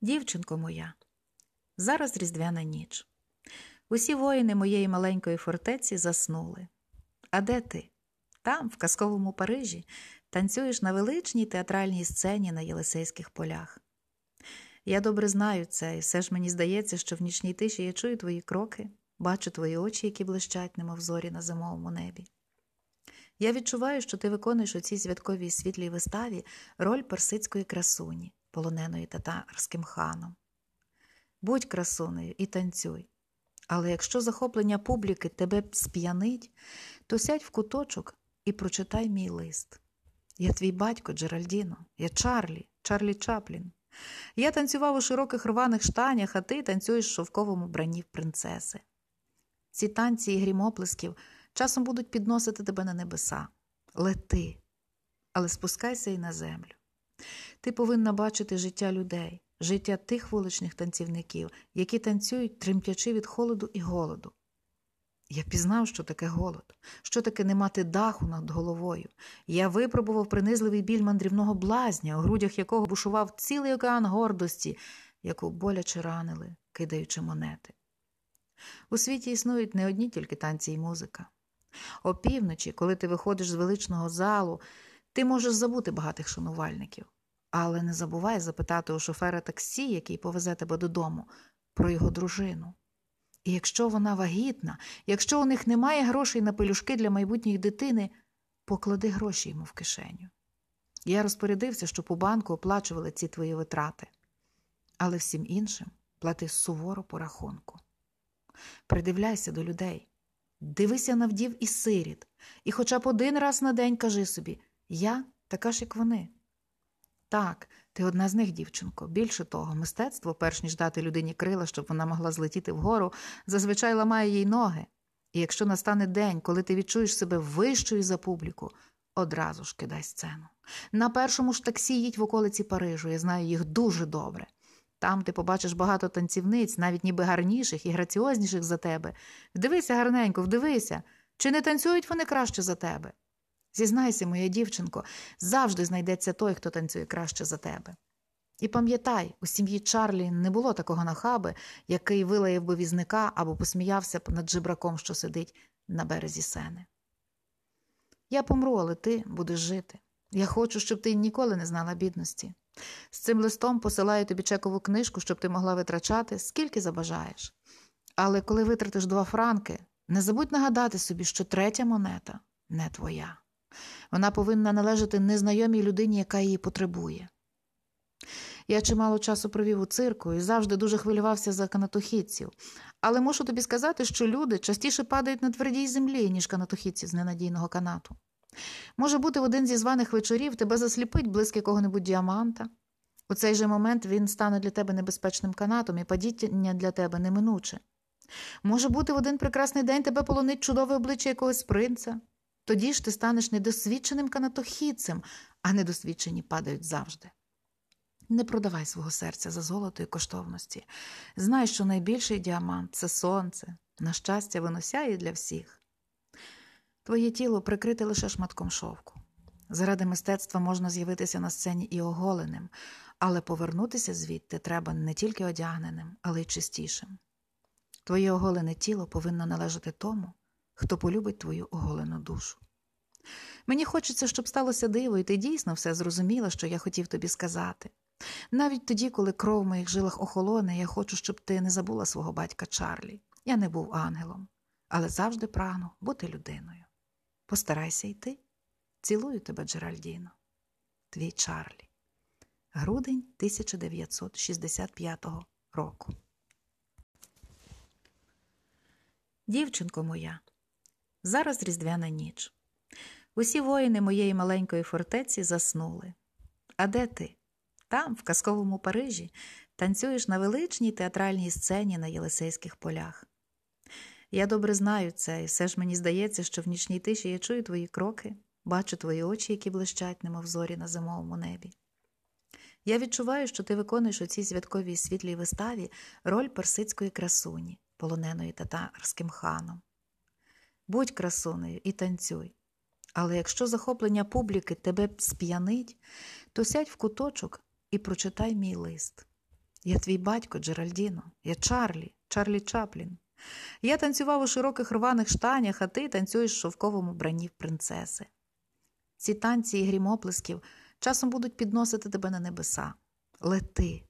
Дівчинко моя, зараз різдвяна ніч. Усі воїни моєї маленької фортеці заснули. А де ти? Там, в казковому Парижі, танцюєш на величній театральній сцені на Єлисейських полях. Я добре знаю це, і все ж мені здається, що в нічній тиші я чую твої кроки, бачу твої очі, які блищать, немов зорі на зимовому небі. Я відчуваю, що ти виконуєш у цій святковій світлій виставі роль персидської красуні, полоненої татарським ханом. Будь красунею і танцюй. Але якщо захоплення публіки тебе сп'янить, то сядь в куточок і прочитай мій лист. Я твій батько, Джеральдіно, я Чарлі, Чарлі Чаплін. Я танцював у широких рваних штанях, а ти танцюєш в шовковому бранні принцеси. Ці танці і грім оплесків часом будуть підносити тебе на небеса. Лети, але спускайся і на землю. Ти повинна бачити життя людей, життя тих вуличних танцівників, які танцюють, тремтячи від холоду і голоду. Я пізнав, що таке голод, що таке не мати даху над головою. Я випробував принизливий біль мандрівного блазня, у грудях якого бушував цілий океан гордості, яку боляче ранили, кидаючи монети. У світі існують не одні тільки танці і музика. Опівночі, коли ти виходиш з величного залу, ти можеш забути багатих шанувальників, але не забувай запитати у шофера таксі, який повезе тебе додому, про його дружину. І якщо вона вагітна, якщо у них немає грошей на пелюшки для майбутньої дитини, поклади гроші йому в кишеню. Я розпорядився, щоб у банку оплачували ці твої витрати, але всім іншим плати суворо по рахунку. Придивляйся до людей, дивися на вдів і сиріт, і хоча б один раз на день кажи собі я така ж, як вони. Так, ти одна з них, дівчинко. Більше того, мистецтво, перш ніж дати людині крила, щоб вона могла злетіти вгору, зазвичай ламає їй ноги. І якщо настане день, коли ти відчуєш себе вищою за публіку, одразу ж кидай сцену. На першому ж таксі їдь в околиці Парижу, я знаю їх дуже добре. Там ти побачиш багато танцівниць, навіть ніби гарніших і граціозніших за тебе. Вдивися гарненько, вдивися, чи не танцюють вони краще за тебе? Зізнайся, моя дівчинко, завжди знайдеться той, хто танцює краще за тебе. І пам'ятай, у сім'ї Чарлі не було такого нахаби, який вилаяв би візника або посміявся б над жебраком, що сидить на березі сени. Я помру, але ти будеш жити. Я хочу, щоб ти ніколи не знала бідності. З цим листом посилаю тобі чекову книжку, щоб ти могла витрачати, скільки забажаєш. Але коли витратиш два франки, не забудь нагадати собі, що третя монета не твоя. Вона повинна належати незнайомій людині, яка її потребує. Я чимало часу провів у цирку і завжди дуже хвилювався за канатохідців, але мушу тобі сказати, що люди частіше падають на твердій землі, ніж канатохідці з ненадійного канату. Може бути, в один зі званих вечорів тебе засліпить блиск якого-небудь діаманта. У цей же момент він стане для тебе небезпечним канатом і падіння для тебе неминуче. Може бути, в один прекрасний день тебе полонить чудове обличчя якогось принца. Тоді ж ти станеш недосвідченим канатохідцем, а недосвідчені падають завжди. Не продавай свого серця за золото і коштовності. Знай, що найбільший діамант це сонце, на щастя, воно сяє для всіх. Твоє тіло прикрите лише шматком шовку. Заради мистецтва можна з'явитися на сцені і оголеним, але повернутися звідти треба не тільки одягненим, але й чистішим. Твоє оголене тіло повинно належати тому, хто полюбить твою оголену душу. Мені хочеться, щоб сталося диво, і ти дійсно все зрозуміла, що я хотів тобі сказати. Навіть тоді, коли кров в моїх жилах охолоне, я хочу, щоб ти не забула свого батька Чарлі. Я не був ангелом, але завжди прагну бути людиною. Постарайся йти. Цілую тебе, Джеральдіно. Твій Чарлі. Грудень 1965 року. Дівчинко моя. Зараз різдвяна ніч. Усі воїни моєї маленької фортеці заснули. А де ти? Там, в казковому Парижі, танцюєш на величній театральній сцені на Єлисейських полях. Я добре знаю це, і все ж мені здається, що в нічній тиші я чую твої кроки, бачу твої очі, які блищать, немов зорі на зимовому небі. Я відчуваю, що ти виконуєш у цій святковій світлій виставі роль персидської красуні, полоненої татарським ханом. Будь красунею і танцюй. Але якщо захоплення публіки тебе сп'янить, то сядь в куточок і прочитай мій лист. Я твій батько, Джеральдіно, я Чарлі, Чарлі Чаплін. Я танцював у широких рваних штанях, а ти танцюєш в шовковому бранні принцеси. Ці танці і грім оплесків часом будуть підносити тебе на небеса. Лети,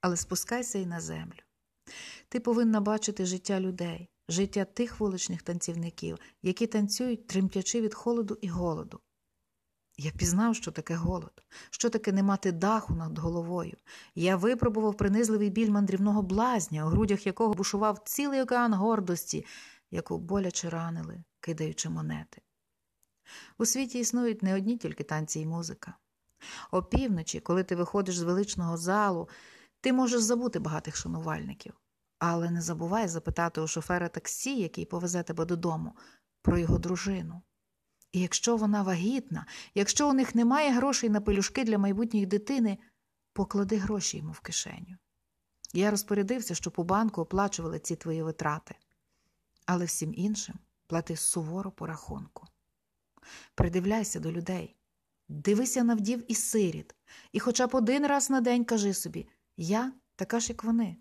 але спускайся і на землю. Ти повинна бачити життя людей, життя тих вуличних танцівників, які танцюють, тремтячи від холоду і голоду. Я пізнав, що таке голод, що таке не мати даху над головою. Я випробував принизливий біль мандрівного блазня, у грудях якого бушував цілий океан гордості, яку боляче ранили, кидаючи монети. У світі існують не одні тільки танці і музика. Опівночі, коли ти виходиш з величного залу, ти можеш забути багатих шанувальників, але не забувай запитати у шофера таксі, який повезе тебе додому, про його дружину. І якщо вона вагітна, якщо у них немає грошей на пелюшки для майбутньої дитини, поклади гроші йому в кишеню. Я розпорядився, щоб у банку оплачували ці твої витрати, але всім іншим плати суворо по рахунку. Придивляйся до людей, дивися на вдів і сиріт, і хоча б один раз на день кажи собі я така ж, як вони.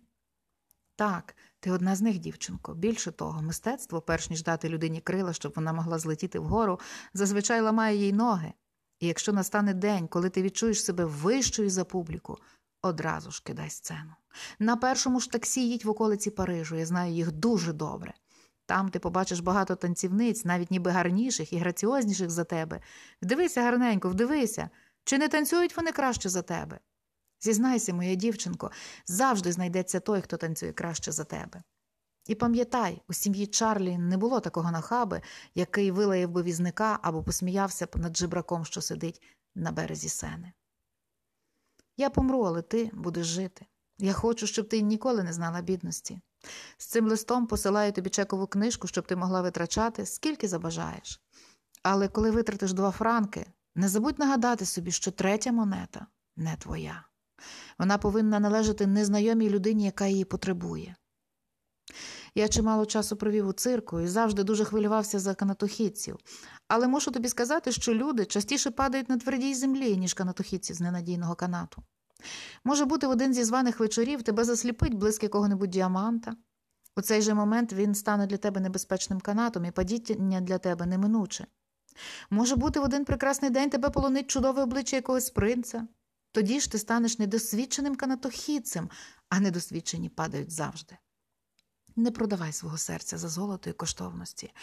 Так, ти одна з них, дівчинко. Більше того, мистецтво, перш ніж дати людині крила, щоб вона могла злетіти вгору, зазвичай ламає їй ноги. І якщо настане день, коли ти відчуєш себе вищою за публіку, одразу ж кидай сцену. На першому ж таксі їдь в околиці Парижу, я знаю їх дуже добре. Там ти побачиш багато танцівниць, навіть ніби гарніших і граціозніших за тебе. Вдивися гарненько, вдивися, чи не танцюють вони краще за тебе? Зізнайся, моя дівчинко, завжди знайдеться той, хто танцює краще за тебе. І пам'ятай, у сім'ї Чарлі не було такого нахаби, який вилаяв би візника або посміявся б над жебраком, що сидить на березі сени. Я помру, але ти будеш жити. Я хочу, щоб ти ніколи не знала бідності. З цим листом посилаю тобі чекову книжку, щоб ти могла витрачати, скільки забажаєш. Але коли витратиш два франки, не забудь нагадати собі, що третя монета не твоя. Вона повинна належати незнайомій людині, яка її потребує. Я чимало часу провів у цирку і завжди дуже хвилювався за канатохідців, але мушу тобі сказати, що люди частіше падають на твердій землі, ніж канатохідці з ненадійного канату. Може бути, в один зі званих вечорів тебе засліпить близько якого-небудь діаманта. У цей же момент він стане для тебе небезпечним канатом і падіння для тебе неминуче. Може бути, в один прекрасний день тебе полонить чудове обличчя якогось принца. Тоді ж ти станеш недосвідченим канатохідцем, а недосвідчені падають завжди. Не продавай свого серця за золото і коштовності.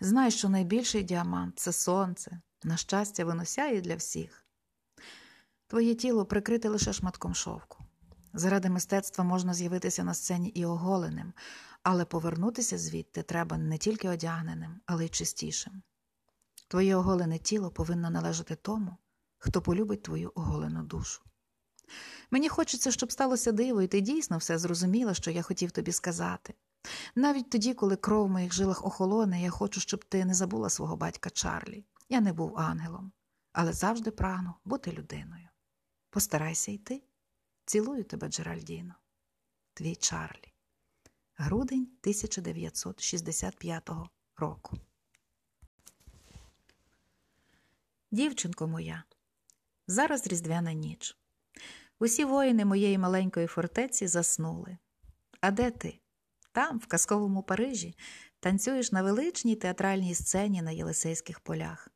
Знай, що найбільший діамант це сонце, на щастя, воно сяє для всіх. Твоє тіло прикрите лише шматком шовку. Заради мистецтва можна з'явитися на сцені і оголеним, але повернутися звідти треба не тільки одягненим, але й чистішим. Твоє оголене тіло повинно належати тому, хто полюбить твою оголену душу. Мені хочеться, щоб сталося диво, і ти дійсно все зрозуміла, що я хотів тобі сказати. Навіть тоді, коли кров в моїх жилах охолоне, я хочу, щоб ти не забула свого батька Чарлі. Я не був ангелом, але завжди прагну бути людиною. Постарайся йти. Цілую тебе, Джеральдіно. Твій Чарлі. Грудень 1965 року. Дівчинко моя. Зараз різдвяна ніч. Усі воїни моєї маленької фортеці заснули. А де ти? Там, в казковому Парижі, танцюєш на величній театральній сцені на Єлисейських полях.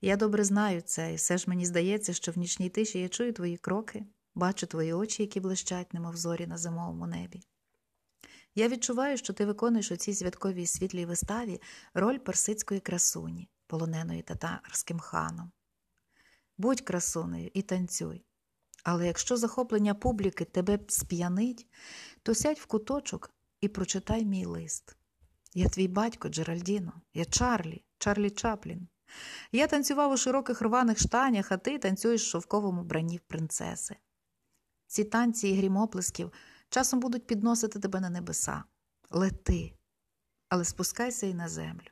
Я добре знаю це, і все ж мені здається, що в нічній тиші я чую твої кроки, бачу твої очі, які блищать, немов зорі на зимовому небі. Я відчуваю, що ти виконуєш у цій святковій світлій виставі роль персидської красуні, полоненої татарським ханом. Будь красунею і танцюй. Але якщо захоплення публіки тебе сп'янить, то сядь в куточок і прочитай мій лист. Я твій батько, Джеральдіно, я Чарлі, Чарлі Чаплін. Я танцював у широких рваних штанях, а ти танцюєш в шовковому бранні принцеси. Ці танці і грім оплесків часом будуть підносити тебе на небеса. Лети, але спускайся і на землю.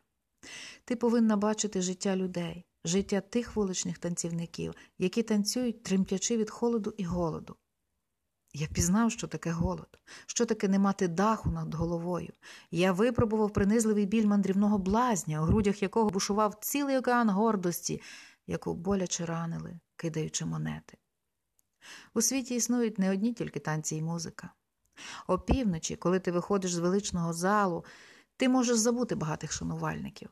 Ти повинна бачити життя людей, життя тих вуличних танцівників, які танцюють, тремтячи від холоду і голоду. Я пізнав, що таке голод, що таке не мати даху над головою. Я випробував принизливий біль мандрівного блазня, у грудях якого бушував цілий океан гордості, яку боляче ранили, кидаючи монети. У світі існують не одні тільки танці і музика. Опівночі, коли ти виходиш з величного залу, ти можеш забути багатих шанувальників,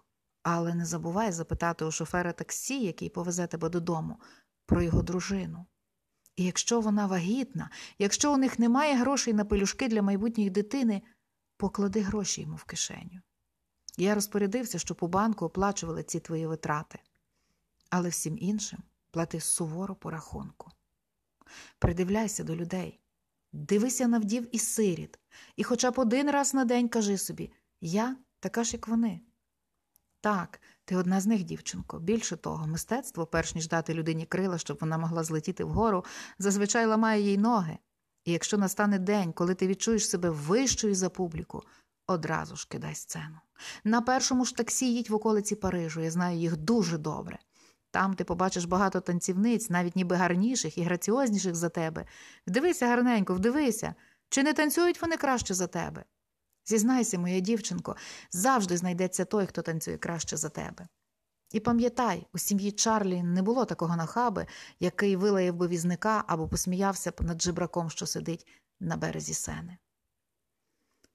але не забувай запитати у шофера таксі, який повезе тебе додому, про його дружину. І якщо вона вагітна, якщо у них немає грошей на пелюшки для майбутньої дитини, поклади гроші йому в кишеню. Я розпорядився, щоб у банку оплачували ці твої витрати, але всім іншим плати суворо по рахунку. Придивляйся до людей, дивися на вдів і сиріт, і хоча б один раз на день кажи собі я така ж, як вони. Так, ти одна з них, дівчинко. Більше того, мистецтво, перш ніж дати людині крила, щоб вона могла злетіти вгору, зазвичай ламає їй ноги. І якщо настане день, коли ти відчуєш себе вищою за публіку, одразу ж кидай сцену. На першому ж таксі їдь в околиці Парижу, я знаю їх дуже добре. Там ти побачиш багато танцівниць, навіть ніби гарніших і граціозніших за тебе. Вдивися гарненько, вдивися, чи не танцюють вони краще за тебе? Зізнайся, моя дівчинко, завжди знайдеться той, хто танцює краще за тебе. І пам'ятай, у сім'ї Чарлі не було такого нахаби, який вилаяв би візника або посміявся над жебраком, що сидить на березі сени.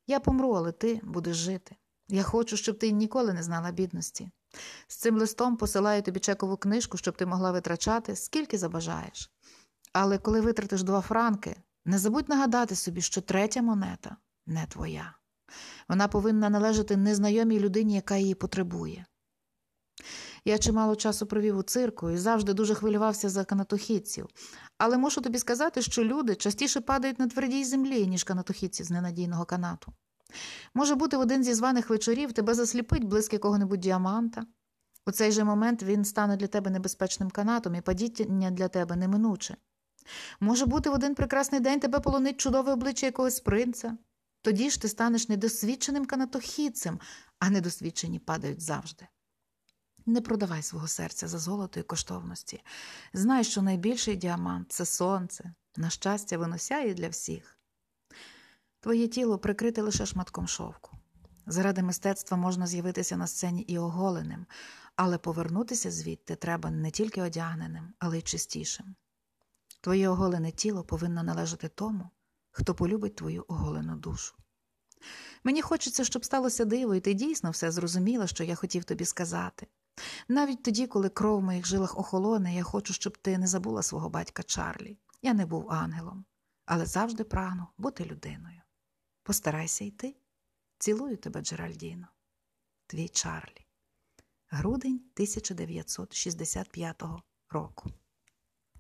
Я помру, але ти будеш жити. Я хочу, щоб ти ніколи не знала бідності. З цим листом посилаю тобі чекову книжку, щоб ти могла витрачати, скільки забажаєш. Але коли витратиш два франки, не забудь нагадати собі, що третя монета не твоя. Вона повинна належати незнайомій людині, яка її потребує. Я чимало часу провів у цирку і завжди дуже хвилювався за канатохідців, але мушу тобі сказати, що люди частіше падають на твердій землі, ніж канатохідці з ненадійного канату. Може бути, в один зі званих вечорів тебе засліпить блиск якого-небудь діаманта. У цей же момент він стане для тебе небезпечним канатом і падіння для тебе неминуче. Може бути, в один прекрасний день тебе полонить чудове обличчя якогось принца. Тоді ж ти станеш недосвідченим канатохідцем, а недосвідчені падають завжди. Не продавай свого серця за золото і коштовності. Знай, що найбільший діамант це сонце, на щастя, воно сяє для всіх. Твоє тіло прикрите лише шматком шовку. Заради мистецтва можна з'явитися на сцені і оголеним, але повернутися звідти треба не тільки одягненим, але й чистішим. Твоє оголене тіло повинно належати тому, хто полюбить твою оголену душу. Мені хочеться, щоб сталося диво, і ти дійсно все зрозуміла, що я хотів тобі сказати. Навіть тоді, коли кров в моїх жилах охолоне, я хочу, щоб ти не забула свого батька Чарлі. Я не був ангелом, але завжди прагну бути людиною. Постарайся йти. Цілую тебе, Джеральдіно. Твій Чарлі. Грудень 1965 року.